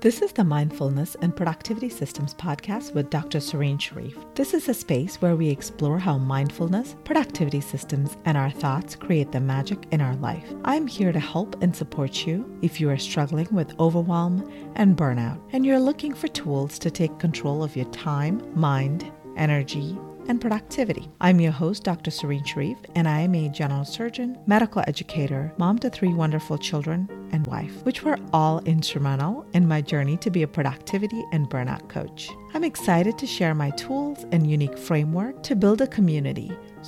This is the Mindfulness and Productivity Systems podcast with Dr. Serene Sharif. This is a space where we explore how mindfulness, productivity systems, and our thoughts create the magic in our life. I'm here to help and support you if you are struggling with overwhelm and burnout, and you're looking for tools to take control of your time, mind, energy, and productivity. I'm your host, Dr. Serene Sharif, and I am a general surgeon, medical educator, mom to three wonderful children, and wife, which were all instrumental in my journey to be a productivity and burnout coach. I'm excited to share my tools and unique framework to build a community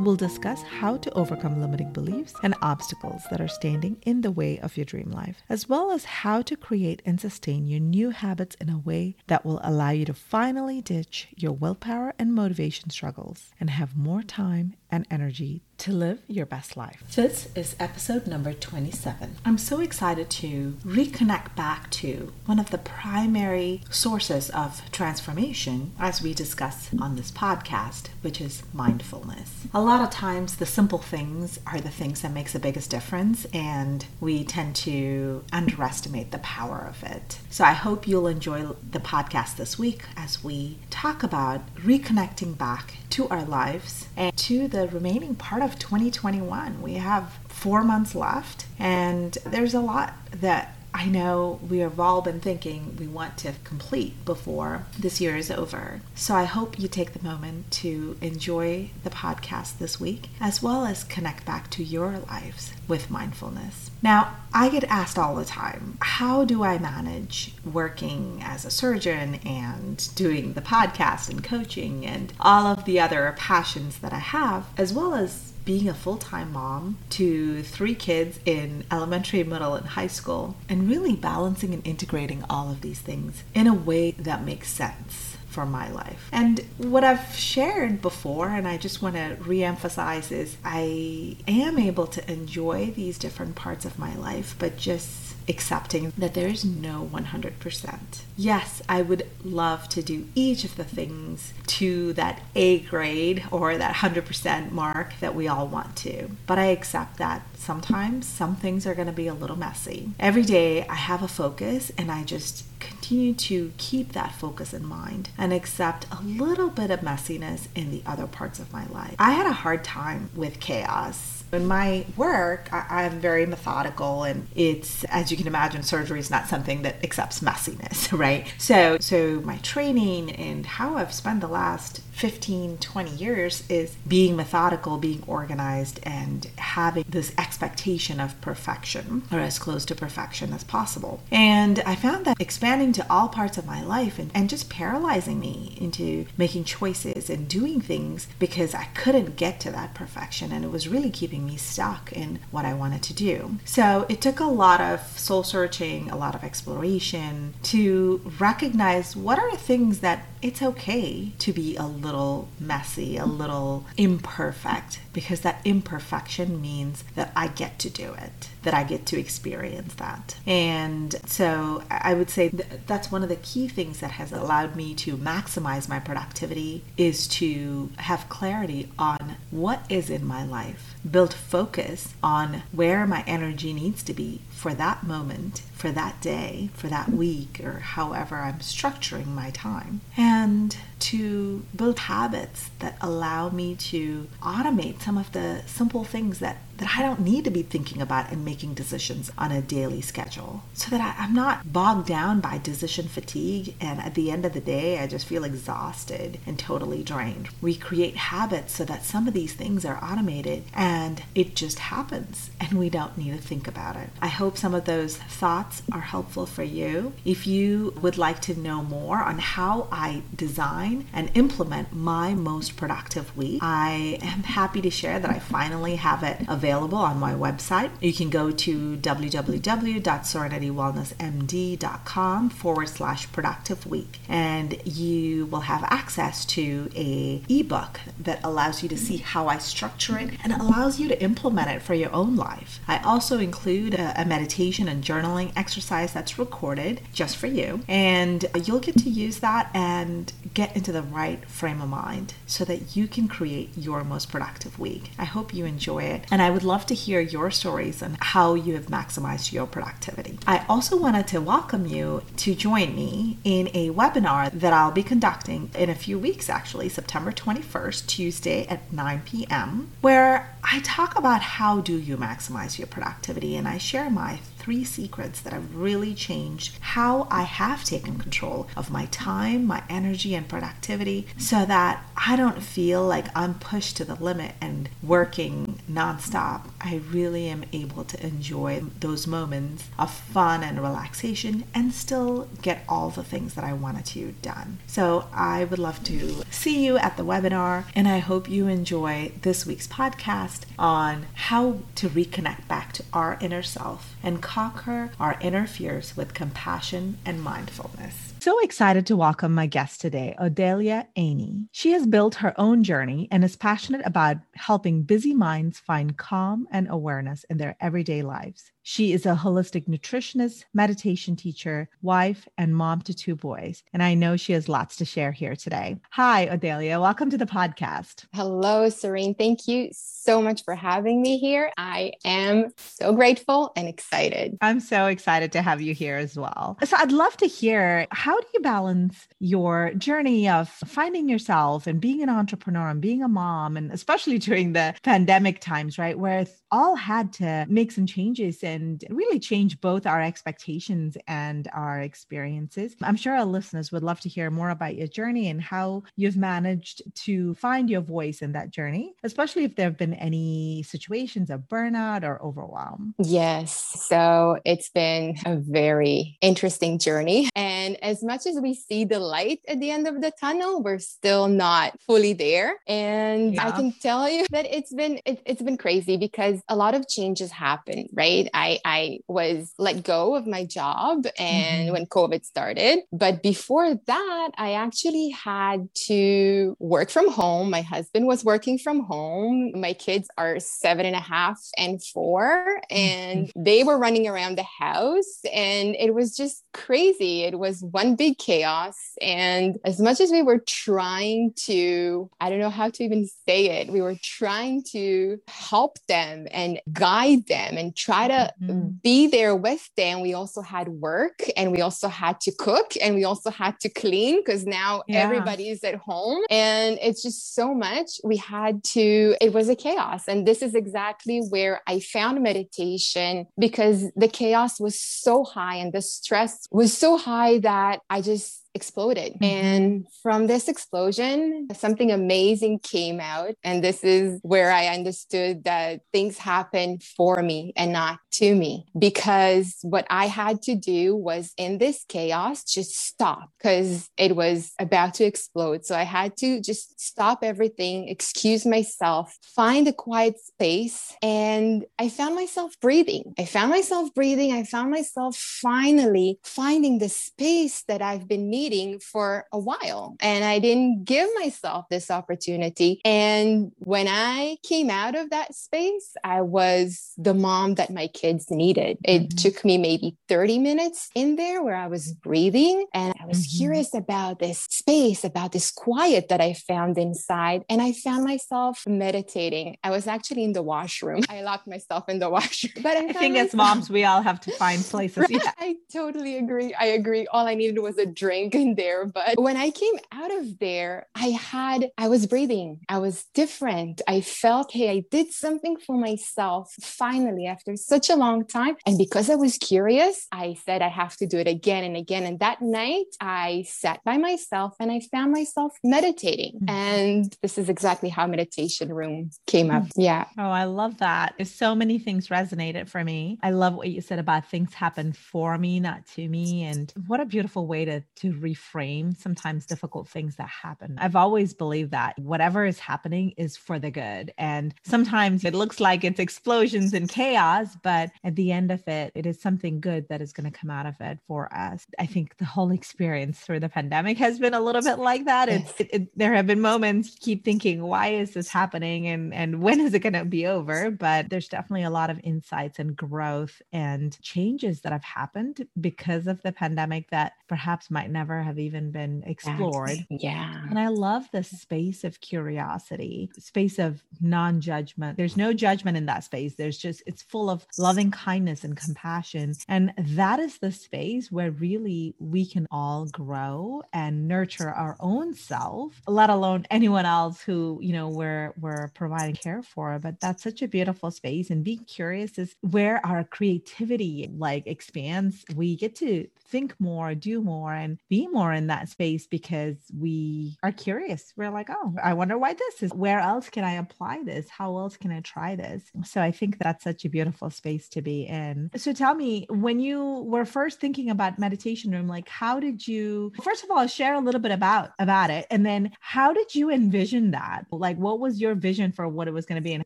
We'll discuss how to overcome limiting beliefs and obstacles that are standing in the way of your dream life, as well as how to create and sustain your new habits in a way that will allow you to finally ditch your willpower and motivation struggles and have more time and energy to live your best life. This is episode number 27. I'm so excited to reconnect back to one of the primary sources of transformation as we discuss on this podcast, which is mindfulness. A lot of times the simple things are the things that makes the biggest difference and we tend to underestimate the power of it. So I hope you'll enjoy the podcast this week as we talk about reconnecting back to our lives and to the remaining part of 2021. We have four months left, and there's a lot that I know we have all been thinking we want to complete before this year is over. So I hope you take the moment to enjoy the podcast this week, as well as connect back to your lives with mindfulness. Now, I get asked all the time how do I manage working as a surgeon and doing the podcast and coaching and all of the other passions that I have, as well as being a full time mom to three kids in elementary, middle, and high school, and really balancing and integrating all of these things in a way that makes sense for my life. And what I've shared before, and I just want to re-emphasize, is I am able to enjoy these different parts of my life, but just accepting that there is no 100%. Yes, I would love to do each of the things to that A grade or that 100% mark that we all want to. But I accept that sometimes some things are going to be a little messy. Every day I have a focus and I just continue to keep that focus in mind and accept a little bit of messiness in the other parts of my life. I had a hard time with chaos in my work, I, am very methodical, and it's as you can imagine, surgery is not something that accepts messiness, right? So, so my training and how I've spent the last 15, 20 years is being methodical, being organized, and having this expectation of perfection or as close to perfection as possible. And I found that expanding to all parts of my life and, and just paralyzing me into making choices and doing things because I couldn't get to that perfection. And it was really keeping me stuck in what I wanted to do. So it took a lot of soul searching, a lot of exploration to recognize what are the things that it's okay to be a little messy, a little imperfect, because that imperfection means that I get to do it, that I get to experience that. And so I would say that's one of the key things that has allowed me to maximize my productivity is to have clarity on what is in my life, build focus on where my energy needs to be for that moment, for that day, for that week, or however I'm structuring my time. And to build habits that allow me to automate some of the simple things that, that I don't need to be thinking about and making decisions on a daily schedule so that I, I'm not bogged down by decision fatigue. And at the end of the day, I just feel exhausted and totally drained. We create habits so that some of these things are automated and it just happens and we don't need to think about it. I hope some of those thoughts are helpful for you. If you would like to know more on how I design and implement my most productive week. I am happy to share that I finally have it available available on my website. You can go to www.serenitywellnessmd.com forward slash productive week and you will have access to a ebook that allows you to see how I structure it and allows you to implement it for your own life. I also include a, a meditation and journaling exercise that's recorded just for you and you'll get to use that and get into the right frame of mind so that you can create your most productive week. I hope you enjoy it and I would love to hear your stories and how you have maximized your productivity. I also wanted to welcome you to join me in a webinar that I'll be conducting in a few weeks, actually, September 21st, Tuesday at 9 p.m., where I talk about how do you maximize your productivity and I share my three secrets that have really changed how I have taken control of my time, my energy, and productivity so that I don't feel like I'm pushed to the limit and working nonstop. I really am able to enjoy those moments of fun and relaxation and still get all the things that I wanted to done. So I would love to see you at the webinar and I hope you enjoy this week's podcast on how to reconnect back to our inner self and conquer our inner fears with compassion and mindfulness. So excited to welcome my guest today, Odelia Aney. She has built her own journey and is passionate about helping busy minds find calm and awareness in their everyday lives. She is a holistic nutritionist, meditation teacher, wife, and mom to two boys. And I know she has lots to share here today. Hi, Odelia. Welcome to the podcast. Hello, Serene. Thank you so much for having me here. I am so grateful and excited. I'm so excited to have you here as well. So I'd love to hear how do you balance your journey of finding yourself and being an entrepreneur and being a mom, and especially during the pandemic times, right? Where all had to make some changes and really change both our expectations and our experiences. I'm sure our listeners would love to hear more about your journey and how you've managed to find your voice in that journey, especially if there have been any situations of burnout or overwhelm. Yes. So it's been a very interesting journey. And as much as we see the light at the end of the tunnel, we're still not fully there. And yeah. I can tell you that it's been it, it's been crazy because a lot of changes happen, right? I, I was let go of my job and mm-hmm. when COVID started. But before that, I actually had to work from home. My husband was working from home. My kids are seven and a half and four, and mm-hmm. they were running around the house. And it was just crazy. It was one big chaos. And as much as we were trying to, I don't know how to even say it, we were trying to help them and guide them and try to mm-hmm. be there with them. We also had work and we also had to cook and we also had to clean because now yeah. everybody is at home and it's just so much. We had to, it was a chaos. And this is exactly where I found meditation because the chaos was so high and the stress was so high that I just exploded. Mm-hmm. And from this explosion, something amazing came out. And this is where I understood that things happen for me and not to me. Because what I had to do was in this chaos, just stop because it was about to explode. So I had to just stop everything, excuse myself, find a quiet space. And I found myself breathing. I found myself breathing. I found myself finally finding the space that I've been needing for a while and I didn't give myself this opportunity. And when I came out of that space, I was the mom that my kids needed. It mm-hmm. took me maybe 30 minutes in there where I was breathing and I was mm-hmm. curious about this space, about this quiet that I found inside. And I found myself meditating. I was actually in the washroom. I locked myself in the washroom. But I, I think myself... as moms, we all have to find places. right? yeah. I totally agree. I agree. All I needed was a drink in there. But when I came out of there, I had, I was breathing. I was different. I felt, hey, I did something for myself finally after such a long time. And because I was curious, I said, I have to do it again and again. And that night, I sat by myself and I found myself meditating. Mm-hmm. And this is exactly how meditation room came up. Mm-hmm. Yeah. Oh, I love that. There's so many things resonated for me. I love what you said about things happen for me, not to me. And what a beautiful way to, to reframe sometimes difficult things that happen. I've always believed that whatever is happening is for the good. And sometimes it looks like it's explosions and chaos, but at the end of it, it is something good that is going to come out of it for us. I think the whole experience through the pandemic has been a little bit like that. It's, it, it, there have been moments keep thinking, why is this happening? And, and when is it going to be over? But there's definitely a lot of insights and growth and changes that have happened because of the pandemic that perhaps might never have even been explored. Yeah. And I love the space of curiosity, space of non judgment. There's no judgment in that space. There's just, it's full of loving kindness and compassion. And that is the space where really we can all grow and nurture our own self, let alone anyone else who, you know, we're, we're providing care for. But that's such a beautiful space. And being curious is where our creativity like expands. We get to think more, do more, and be more in that space because we are curious. We're like, oh, I wonder why this is. Where else can I apply this? How else can I try this? So I think that's such a beautiful space to be in. So tell me, when you were first thinking about meditation room, like how did you first of all share a little bit about about it, and then how did you envision that? Like, what was your vision for what it was going to be, and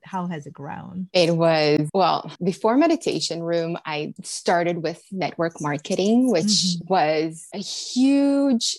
how has it grown? It was well before meditation room. I started with network marketing, which mm-hmm. was a huge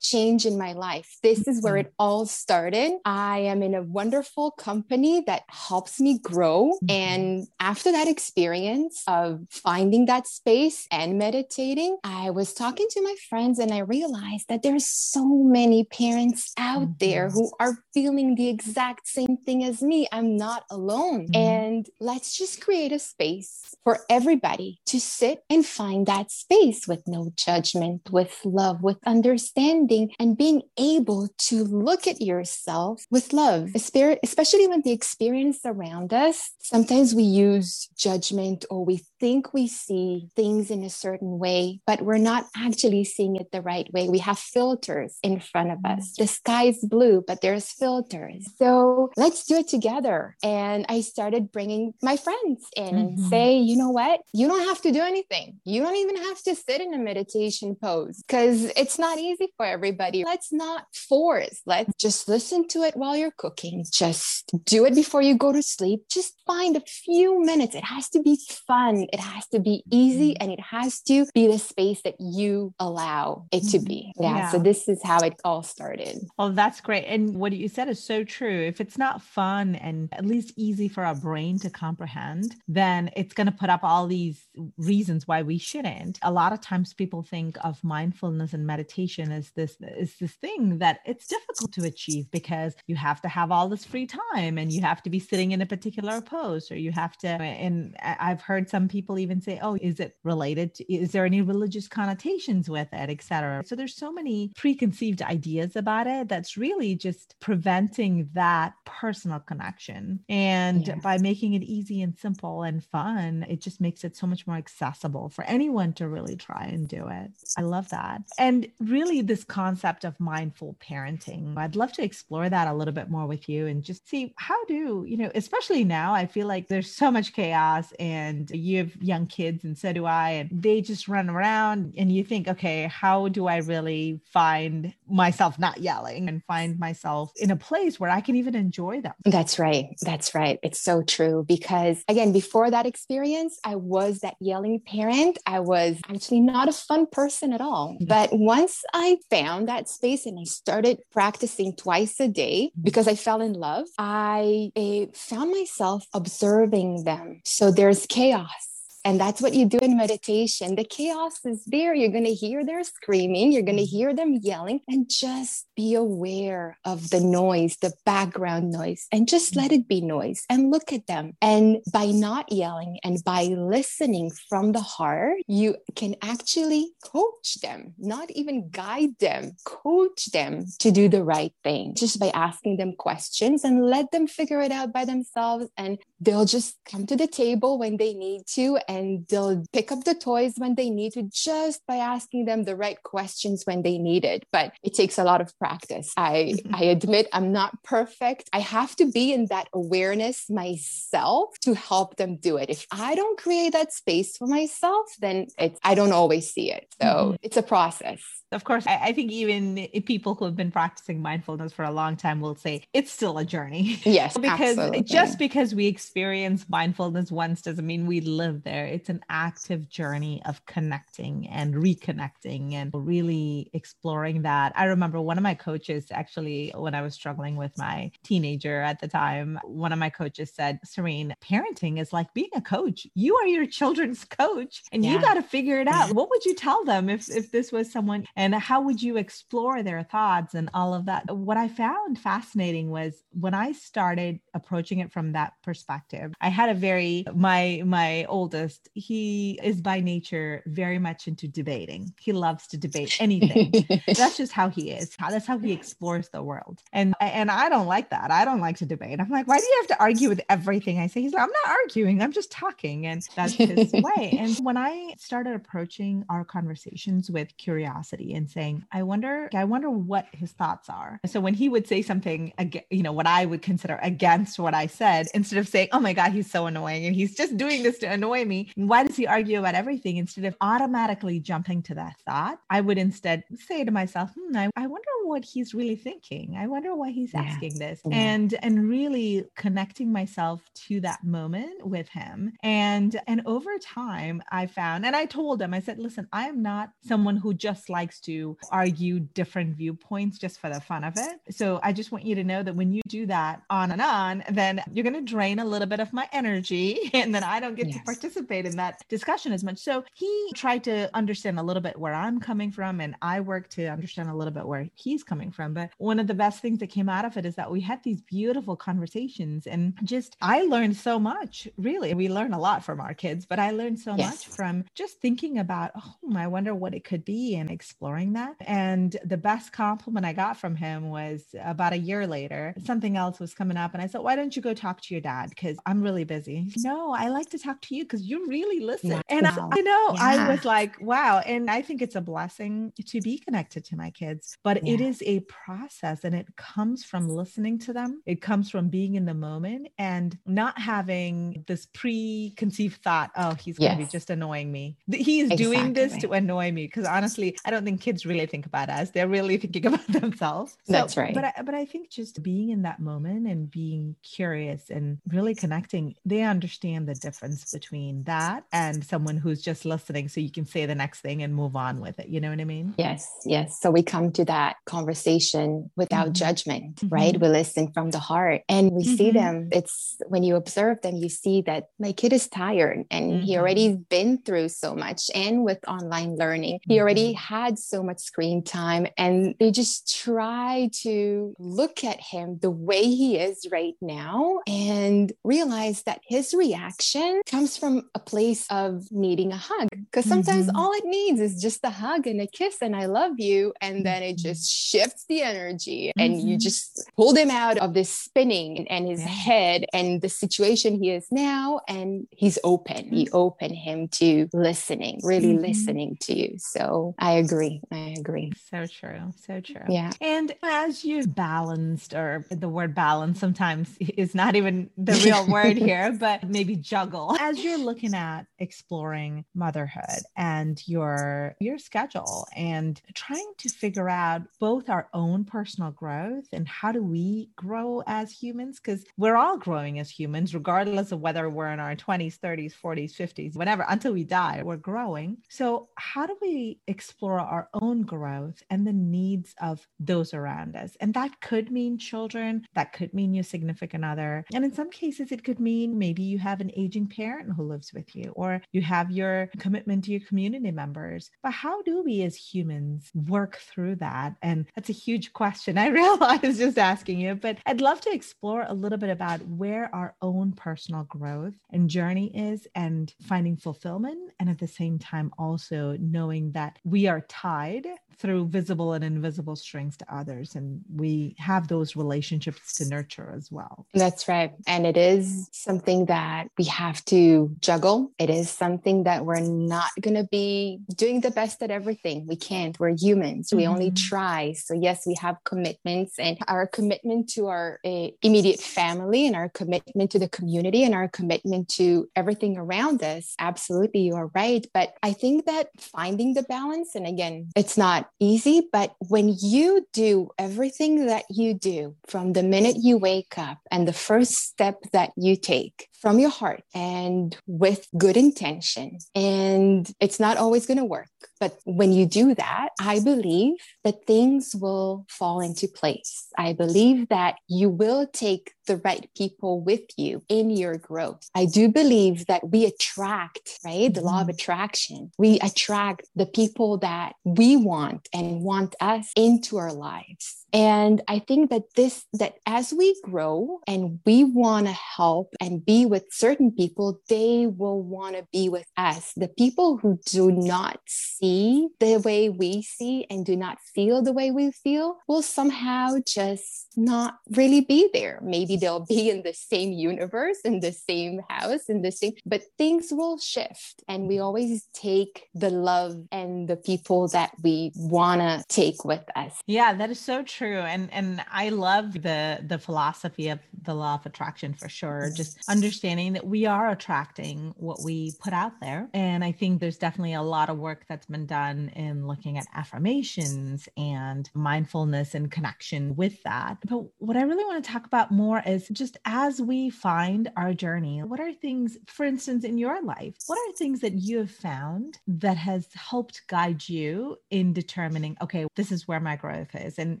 change in my life. This is where mm-hmm. it all started. I am in a wonderful company that helps me grow. Mm-hmm. And after that experience of finding that space and meditating, I was talking to my friends and I realized that there's so many parents out there who are feeling the exact same thing as me. I'm not alone. And let's just create a space for everybody to sit and find that space with no judgment, with love, with understanding, and being able to look at yourself with love, especially when the experience around us, sometimes we use judgment or we think we see things in a certain way, but we're not actually seeing it the right way. We have filters in front of us. The sky is blue, but there's filters. So let's do it together. And I started bringing my friends in mm-hmm. and say, you know what? You don't have to do anything. You don't even have to sit in a meditation pose because it's not easy for everybody. Let's not force. Let's just listen to it while you're cooking. Just do it before you go to sleep. Just find a few minutes. It has to be fun it has to be easy mm-hmm. and it has to be the space that you allow it to be. Mm-hmm. Yeah, yeah. So this is how it all started. Well, that's great. And what you said is so true. If it's not fun and at least easy for our brain to comprehend, then it's going to put up all these reasons why we shouldn't. A lot of times people think of mindfulness and meditation as this is this thing that it's difficult to achieve because you have to have all this free time and you have to be sitting in a particular pose or you have to and I've heard some people people even say, oh, is it related? To, is there any religious connotations with it, etc. So there's so many preconceived ideas about it that's really just preventing that personal connection. And yes. by making it easy and simple and fun, it just makes it so much more accessible for anyone to really try and do it. I love that. And really, this concept of mindful parenting, I'd love to explore that a little bit more with you and just see how do, you know, especially now, I feel like there's so much chaos and you have young kids and so do I. And they just run around and you think, okay, how do I really find myself not yelling and find myself in a place where I can even enjoy them? That's right. That's right. It's so true. Because again, before that experience, I was that yelling parent. I was actually not a fun person at all. Mm-hmm. But once I found that space and I started practicing twice a day because I fell in love, I, I found myself observing them. So there's chaos and that's what you do in meditation. The chaos is there. You're going to hear their screaming, you're going to hear them yelling, and just be aware of the noise, the background noise, and just let it be noise and look at them. And by not yelling and by listening from the heart, you can actually coach them, not even guide them, coach them to do the right thing just by asking them questions and let them figure it out by themselves. And they'll just come to the table when they need to and they'll pick up the toys when they need to just by asking them the right questions when they need it. But it takes a lot of practice. I, mm-hmm. I admit I'm not perfect. I have to be in that awareness myself to help them do it. If I don't create that space for myself, then it's, I don't always see it. So mm-hmm. it's a process. Of course, I, I think even people who have been practicing mindfulness for a long time will say it's still a journey. Yes, because absolutely. just because we experience mindfulness once doesn't mean we live there. It's an active journey of connecting and reconnecting and really exploring that. I remember one of my coaches actually, when I was struggling with my teenager at the time, one of my coaches said, Serene, parenting is like being a coach. You are your children's coach and yeah. you got to figure it out. What would you tell them if, if this was someone and how would you explore their thoughts and all of that? What I found fascinating was when I started approaching it from that perspective, I had a very, my, my oldest, he is by nature very much into debating. He loves to debate anything. that's just how he is. That's how he explores the world. And, and I don't like that. I don't like to debate. I'm like, why do you have to argue with everything I say? He's like, I'm not arguing. I'm just talking. And that's his way. And when I started approaching our conversations with curiosity, and saying, I wonder, I wonder what his thoughts are. So when he would say something, you know, what I would consider against what I said, instead of saying, oh my God, he's so annoying and he's just doing this to annoy me. Why does he argue about everything? Instead of automatically jumping to that thought, I would instead say to myself, hmm, I, I wonder what he's really thinking. I wonder why he's yeah. asking this. Yeah. And and really connecting myself to that moment with him. And and over time I found and I told him, I said, listen, I am not someone who just likes to argue different viewpoints just for the fun of it. So I just want you to know that when you do that on and on, then you're going to drain a little bit of my energy and then I don't get yes. to participate in that discussion as much. So he tried to understand a little bit where I'm coming from and I work to understand a little bit where he's coming from. But one of the best things that came out of it is that we had these beautiful conversations and just I learned so much. Really, we learn a lot from our kids, but I learned so yes. much from just thinking about, oh, I wonder what it could be and exploring that. And the best compliment I got from him was about a year later, something else was coming up. And I said, Why don't you go talk to your dad? Because I'm really busy. No, I like to talk to you because you really listen. Wow. And I, I know yeah. I was like, Wow. And I think it's a blessing to be connected to my kids, but yeah. it is a process and it comes from listening to them. It comes from being in the moment and not having this preconceived thought, Oh, he's going to be just annoying me. He is exactly. doing this to annoy me. Because honestly, I don't think kids really think about us. They're really thinking about themselves. So, That's right. But I, but I think just being in that moment and being curious and really connecting, they understand the difference between that and someone who's just listening so you can say the next thing and move on with it. You know what I mean? Yes, yes. So we come to that conversation without mm-hmm. judgment, mm-hmm. right? We listen from the heart and we mm-hmm. see them. It's when you observe them, you see that my kid is tired and he mm-hmm. already been through so much. And with online learning, he already mm-hmm. had so much screen time and they just try to look at him the way he is right now and realize that his reaction comes from a place of needing a hug because sometimes mm-hmm. all it needs is just a hug and a kiss and I love you and then it just shifts the energy mm-hmm. and you mm-hmm. just pulled him out of this spinning and his yeah. head and the situation he is now and he's open you mm-hmm. open him to listening really mm-hmm. listening to you so I agree I agree. So true. So true. Yeah. And as you balanced, or the word balance sometimes is not even the real word here, but maybe juggle. As you're looking at exploring motherhood and your your schedule and trying to figure out both our own personal growth and how do we grow as humans? Because we're all growing as humans, regardless of whether we're in our 20s, 30s, 40s, 50s, whatever, until we die, we're growing. So, how do we explore our own growth and the needs of those around us. And that could mean children, that could mean your significant other. And in some cases, it could mean maybe you have an aging parent who lives with you, or you have your commitment to your community members. But how do we as humans work through that? And that's a huge question. I realize just asking you, but I'd love to explore a little bit about where our own personal growth and journey is and finding fulfillment. And at the same time, also knowing that we are tied through visible and invisible strengths to others. And we have those relationships to nurture as well. That's right. And it is something that we have to juggle. It is something that we're not going to be doing the best at everything. We can't. We're humans. We mm-hmm. only try. So, yes, we have commitments and our commitment to our uh, immediate family and our commitment to the community and our commitment to everything around us. Absolutely, you are right. But I think that finding the balance, and again, it's not easy, but when you do everything that you do from the minute you wake up and the first step that you take from your heart and with good intention, and it's not always going to work. But when you do that, I believe that things will fall into place. I believe that you will take the right people with you in your growth. I do believe that we attract, right? The law of mm-hmm. attraction. We attract the people that we want and want us into our lives. And I think that this, that as we grow and we want to help and be with certain people, they will want to be with us. The people who do not see the way we see and do not feel the way we feel will somehow just not really be there. Maybe they'll be in the same universe, in the same house, in the same, but things will shift. And we always take the love and the people that we want to take with us. Yeah, that is so true. And, and I love the, the philosophy of the law of attraction for sure. Just understanding that we are attracting what we put out there. And I think there's definitely a lot of work that's been done in looking at affirmations and mindfulness and connection with that. But what I really want to talk about more is just as we find our journey, what are things, for instance, in your life, what are things that you have found that has helped guide you in determining, okay, this is where my growth is? And,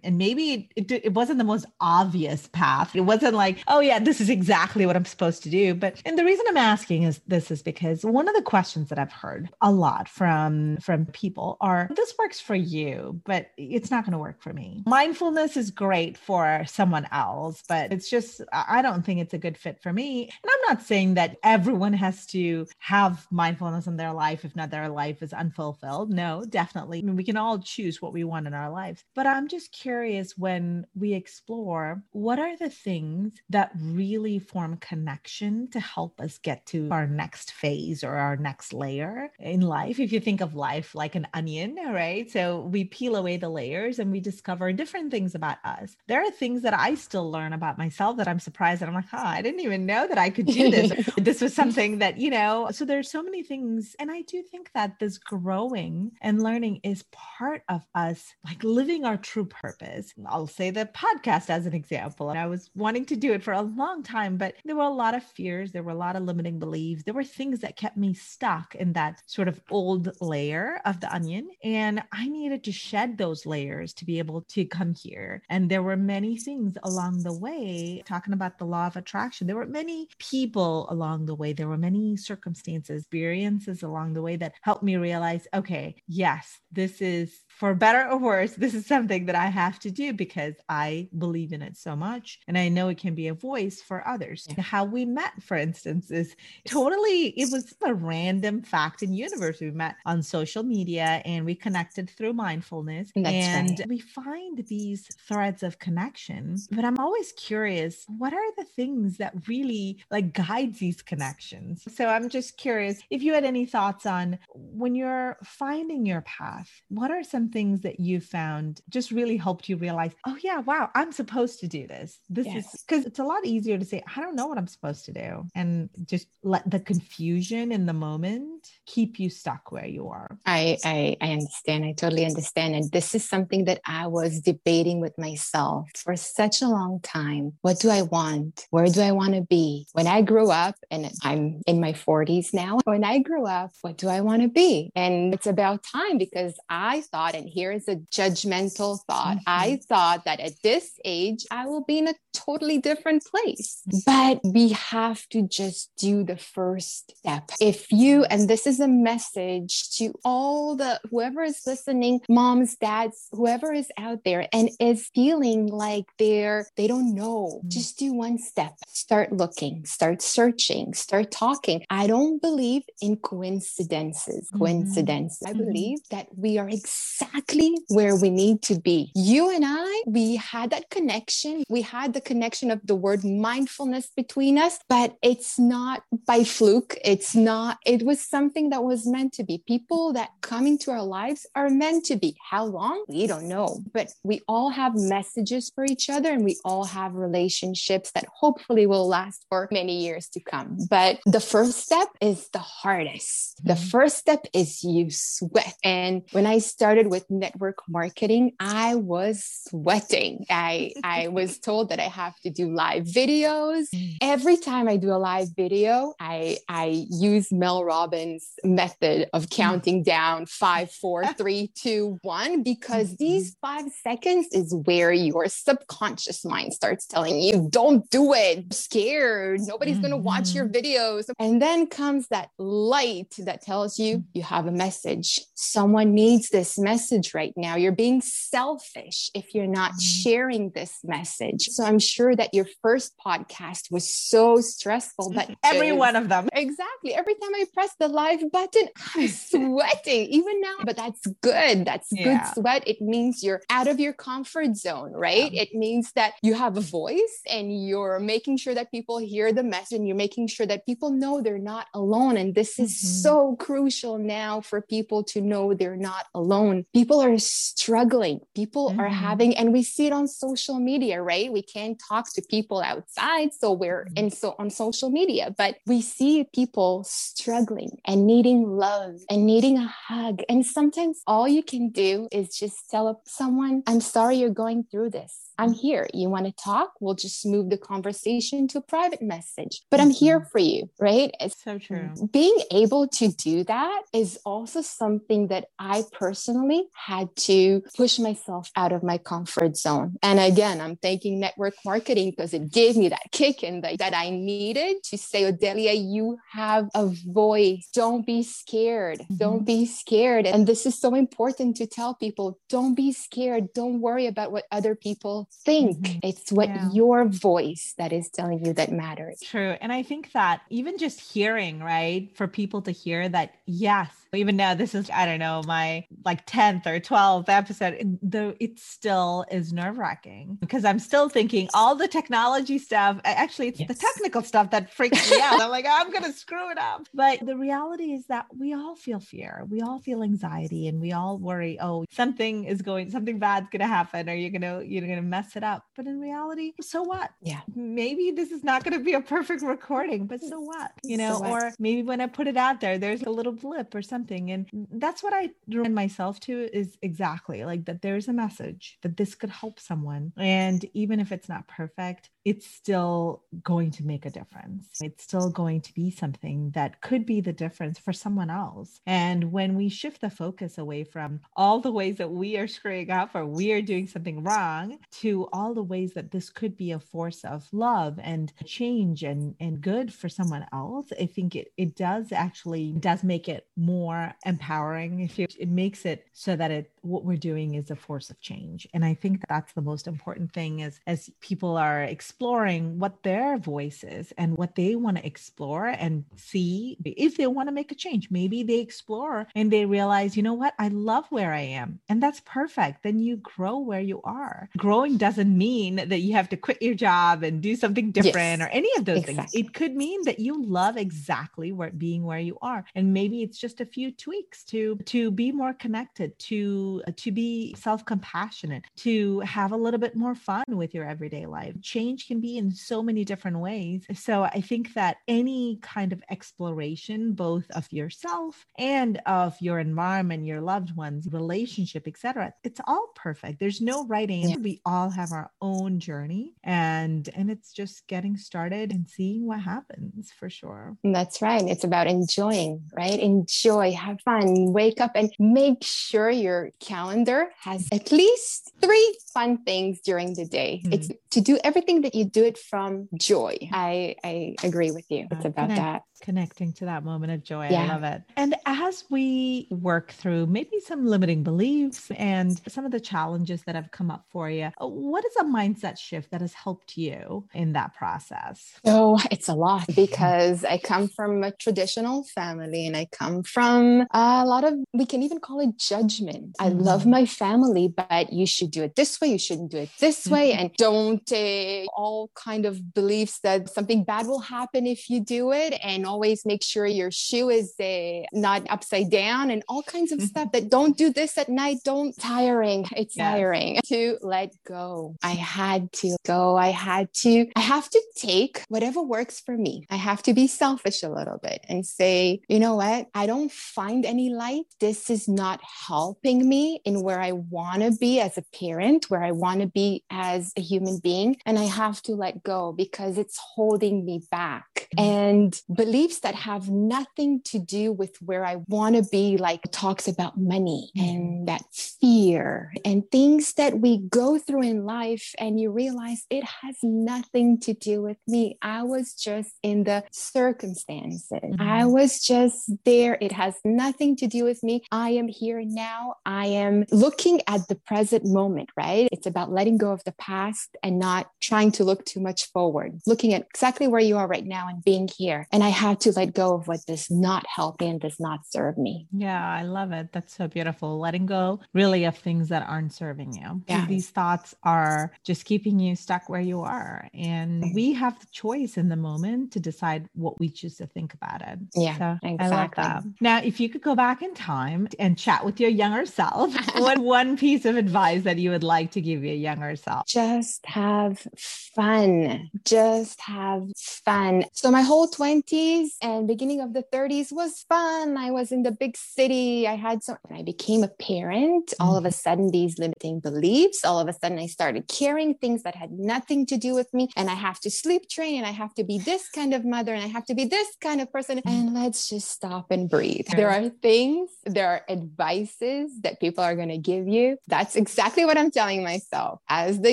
and maybe it, it, it wasn't the most obvious path. It wasn't like, oh, yeah, this is exactly what I'm supposed to do. But, and the reason I'm asking is this is because one of the questions that I've heard a lot from, from people are, this works for you, but it's not going to work for me. Mindfulness is great for someone else, but it's just, I don't think it's a good fit for me. And I'm not saying that everyone has to have mindfulness in their life if not their life is unfulfilled. No, definitely. I mean, we can all choose what we want in our lives. But I'm just curious when we explore what are the things that really form connection to help us get to our next phase or our next layer in life. If you think of life like an onion, right? So we peel away the layers and we discover different things about us. There are things that I still learn about myself that I'm surprised that I'm like, huh, I didn't even know that I could do this. this was something that, you know, so there's so many things. And I do think that this growing and learning is part of us like living our true purpose. I'll say the podcast as an example. I was wanting to do it for a long time, but there were a lot of fears, there were a lot of limiting beliefs, there were things that kept me stuck in that sort of old layer of the onion. And I needed to shed those layers to be able to come here. And there were many things along the way, talking about the law of attraction. There were many people along the way, there were many circumstances, experiences along the way that helped me realize okay, yes, this is for better or worse, this is something that I have to do because I believe in it so much. And I know it can be a voice for others. Yeah. How we met, for instance, is totally, it was a random fact in universe. We met on social media and we connected through mindfulness. That's and right. we find these threads of connection. But I'm always curious, what are the things that really like guides these connections? So I'm just curious if you had any thoughts on when you're finding your path, what are some things that you found just really helped you realize, oh, yeah, wow, I'm supposed to do this? This yes. is because it's a lot easier to say, I don't know what I'm supposed to do. And just let the confusion in the moment keep you stuck where you are. I, I, I understand. I totally understand. And this is something that I was debating with myself for such a long time. What do I want? Where do I want to be? When I grew up, and I'm in my 40s now, when I grew up, what do I want to be? And it's about time because I thought, and here is a judgmental thought, mm-hmm. I thought that at this age, I will be in a totally different place. But we have to just do the first step. If you, and this is a message to all the whoever is listening, moms, dads, whoever is out there and is feeling like they're, they don't know, mm. just do one step. Start looking, start searching, start talking. I don't believe in coincidences. Mm-hmm. Coincidence. Mm-hmm. I believe that we are exactly where we need to be. You and I, we had that connection. We had the connection of the word mindfulness between us, but it's not by fluke. It's not, it was something that was meant to be. People that come into our lives are meant to be. How long? We don't know, but we all have messages for each other and we all have relationships that hopefully will last for many years to come. But the first step is the hardest. The mm-hmm. first step is you sweat. And when I started with network marketing, I was sweating. I, I was told that I have to do live videos. Every time I do a live video, I, I use Mel Robbins' method of counting down five, four, three, two, one, because mm-hmm. these five seconds is where your subconscious mind starts telling you, don't do it. I'm scared. Nobody's mm-hmm. going to watch your mm-hmm. videos. And then comes that light that tells you you have a message. Someone needs this message right now. You're being selfish if you're not mm-hmm. sharing this message. So I'm sure that your first podcast was so stressful, but every one of them. Exactly. Every time I press the live button, I'm sweating even now, but that's good. That's yeah. good sweat. It means you're out of your comfort zone, right? Yeah. It means that you have a voice and you're making sure that people hear the message and you're making sure that people know they're not alone. And this is mm-hmm. so crucial now for people to know they're not alone. People are struggling. People mm-hmm. are having, and we see it on social media, right? We can't talk to people outside. So we're mm-hmm. in so on social media, but we see people struggling and needing love and needing a hug. And sometimes all you can do is just tell someone, I'm sorry you're going through this. I'm here. You want to talk? We'll just move the conversation to a private message. But I'm here mm-hmm. for you, right? It's so true. Being able to do that is also something that I personally had to push myself out of my comfort zone. And again, I'm thanking network marketing because it gave me that kick in the, that I needed to say, Odelia, you have a voice. Don't be scared. Mm-hmm. Don't be scared. And this is so important to tell people don't be scared. Don't worry about what other people think. Mm-hmm. It's what yeah. your voice that is telling you that matters. True. And I think that even just hearing, right, for people to hear that, yes, even now this is i don't know my like 10th or 12th episode though it still is nerve-wracking because i'm still thinking all the technology stuff actually it's yes. the technical stuff that freaks me out i'm like i'm gonna screw it up but the reality is that we all feel fear we all feel anxiety and we all worry oh something is going something bad's gonna happen or you're gonna you're gonna mess it up but in reality so what? Yeah. Maybe this is not gonna be a perfect recording but so what? You know so what? or maybe when i put it out there there's a little blip or something something and that's what i remind myself to is exactly like that there's a message that this could help someone and even if it's not perfect it's still going to make a difference. It's still going to be something that could be the difference for someone else. And when we shift the focus away from all the ways that we are screwing up or we are doing something wrong to all the ways that this could be a force of love and change and and good for someone else i think it, it does actually does make it more empowering. If you, it makes it so that it what we're doing is a force of change. And i think that's the most important thing is as people are exploring what their voice is and what they want to explore and mm. see if they want to make a change. Maybe they explore and they realize you know what? I love where i am. And that's perfect. Then you grow where you are. Growing doesn't mean that you have to quit your job and do something different yes, or any of those exactly. things it could mean that you love exactly where being where you are. And maybe it's just a few tweaks to to be more connected to uh, to be self-compassionate to have a little bit more fun with your everyday life. Change can be in so many different ways so i think that any kind of exploration both of yourself and of your environment your loved ones relationship etc it's all perfect there's no right answer yeah. we all have our own journey and and it's just getting started and seeing what happens for sure that's right it's about enjoying right enjoy have fun, wake up and make sure your calendar has at least three fun things during the day. Mm-hmm. It's to do everything that that you do it from joy. I, I agree with you. It's about Connect, that. Connecting to that moment of joy. Yeah. I love it. And as we work through maybe some limiting beliefs and some of the challenges that have come up for you, what is a mindset shift that has helped you in that process? Oh, it's a lot because I come from a traditional family and I come from a lot of, we can even call it judgment. Mm-hmm. I love my family, but you should do it this way. You shouldn't do it this mm-hmm. way. And don't take all kind of beliefs that something bad will happen if you do it. And always make sure your shoe is uh, not upside down and all kinds of mm-hmm. stuff that don't do this at night. Don't tiring. It's yes. tiring to let go. I had to go. I had to, I have to take whatever works for me. I have to be selfish a little bit and say, you know what? I don't find any light. This is not helping me in where I want to be as a parent, where I want to be as a human being. And I have to let go because it's holding me back. Mm-hmm. And beliefs that have nothing to do with where I want to be, like talks about money mm-hmm. and that fear and things that we go through in life. And you realize it has nothing to do with me. I was just in the circumstances. Mm-hmm. I was just there. It has nothing to do with me. I am here now. I am looking at the present moment, right? It's about letting go of the past and not trying to look too much forward, looking at exactly where you are right now and being here. And I have to let go of what does not help me and does not serve me. Yeah, I love it. That's so beautiful. Letting go really of things that aren't serving you. Yeah. These thoughts are just keeping you stuck where you are. And we have the choice in the moment to decide what we choose to think about it. Yeah, so exactly. I love that. Now, if you could go back in time and chat with your younger self, what one piece of advice that you would like to give your younger self? Just have fun. Just have fun. So my whole 20s and beginning of the 30s was fun. I was in the big city. I had some, I became a parent. All of a mm-hmm. sudden, these limiting beliefs, all of a sudden, I started carrying things that had nothing to do with me. And I have to sleep train and I have to be this kind of mother and I have to be this kind of person. And let's just stop and breathe. There are things, there are advices that people are going to give you. That's exactly what I'm telling myself as the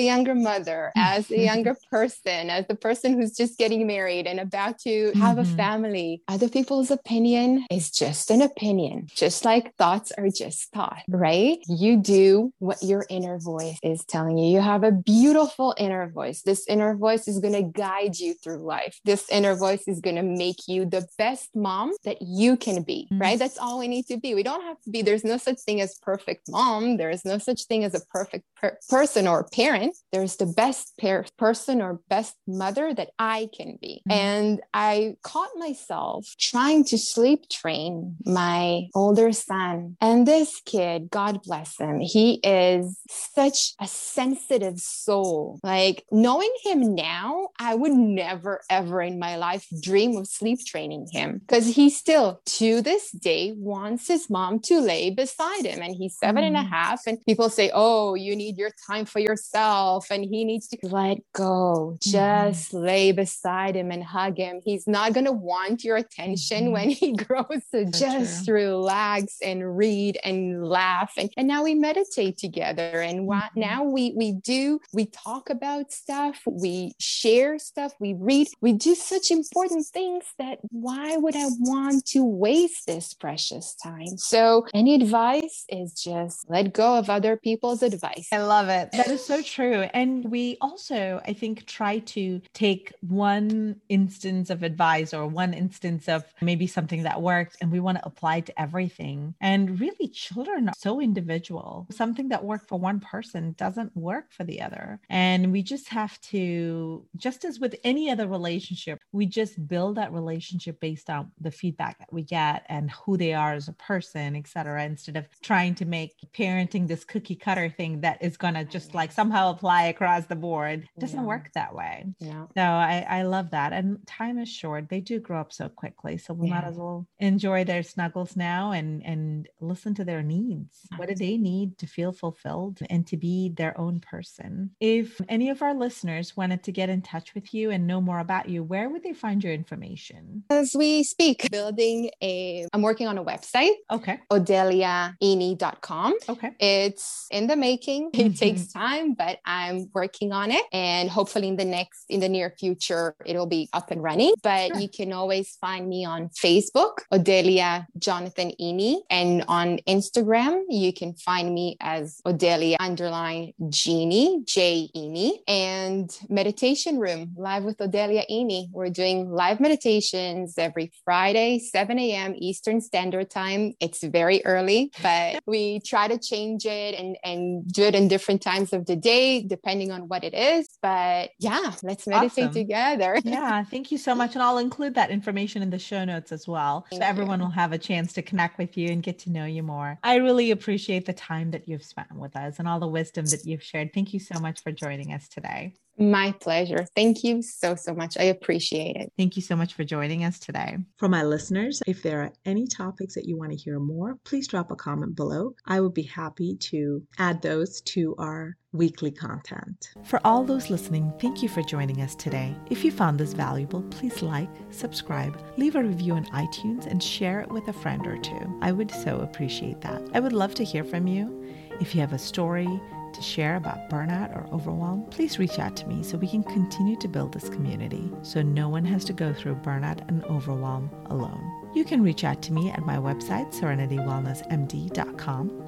younger mother, as the younger person, as the person who's just getting married and about to have mm-hmm. a family. Other people's opinion is just an opinion, just like thoughts are just thought, right? You do what your inner voice is telling you. You have a beautiful inner voice. This inner voice is going to guide you through life. This inner voice is going to make you the best mom that you can be, mm-hmm. right? That's all we need to be. We don't have to be, there's no such thing as perfect mom. There is no such thing as a perfect per- person or parent. There's the best per- person or best mother that I can be. Mm-hmm. And I caught myself trying to sleep train my older son. And this kid, God bless him, he is such a sensitive soul. Like knowing him now, I would never, ever in my life dream of sleep training him because he still, to this day, wants his mom to lay beside him. And he's seven mm. and a mm. half. And people say, Oh, you need your time for yourself. And he needs to let go, mm-hmm. just mm. lay beside him and hug him. He's not going to want your attention mm-hmm. when he grows. So just true. relax and read and laugh. And, and now we meditate together. And mm-hmm. now we, we do, we talk about stuff, we share stuff, we read, we do such important things that why would I want to waste this precious time? So any advice is just let go of other people's advice. I love it. That is so true. And we also, I think, try to take one instance of advice or one instance of maybe something that worked and we want to apply to everything. And really, children are so individual. Something that worked for one person doesn't work for the other. And we just have to, just as with any other relationship, we just build that relationship based on the feedback that we get and who they are as a person, et cetera, instead of trying to make parenting this cookie cutter thing that is going to just like somehow apply across the board. It doesn't yeah. Work that way. Yeah. So I, I love that. And time is short. They do grow up so quickly. So we yeah. might as well enjoy their snuggles now and, and listen to their needs. What do they need to feel fulfilled and to be their own person? If any of our listeners wanted to get in touch with you and know more about you, where would they find your information? As we speak, building a, I'm working on a website. Okay. OdeliaIny.com. Okay. It's in the making. It mm-hmm. takes time, but I'm working on it. And hopefully in the next, in the near future, it'll be up and running. But sure. you can always find me on Facebook, Odelia Jonathan Iny. And on Instagram, you can find me as Odelia underline Jeannie, J Iny. And Meditation Room, live with Odelia Iny. We're doing live meditations every Friday, 7 a.m. Eastern Standard Time. It's very early, but we try to change it and, and do it in different times of the day, depending on what it is. But yeah, let's meditate awesome. together. yeah, thank you so much. And I'll include that information in the show notes as well. Thank so everyone you. will have a chance to connect with you and get to know you more. I really appreciate the time that you've spent with us and all the wisdom that you've shared. Thank you so much for joining us today. My pleasure. Thank you so, so much. I appreciate it. Thank you so much for joining us today. For my listeners, if there are any topics that you want to hear more, please drop a comment below. I would be happy to add those to our weekly content. For all those listening, thank you for joining us today. If you found this valuable, please like, subscribe, leave a review on iTunes, and share it with a friend or two. I would so appreciate that. I would love to hear from you. If you have a story, to share about burnout or overwhelm, please reach out to me so we can continue to build this community so no one has to go through burnout and overwhelm alone. You can reach out to me at my website, serenitywellnessmd.com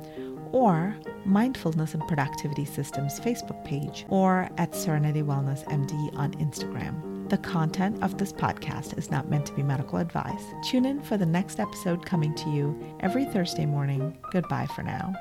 or Mindfulness and Productivity Systems Facebook page or at Serenity Wellness MD on Instagram. The content of this podcast is not meant to be medical advice. Tune in for the next episode coming to you every Thursday morning. Goodbye for now.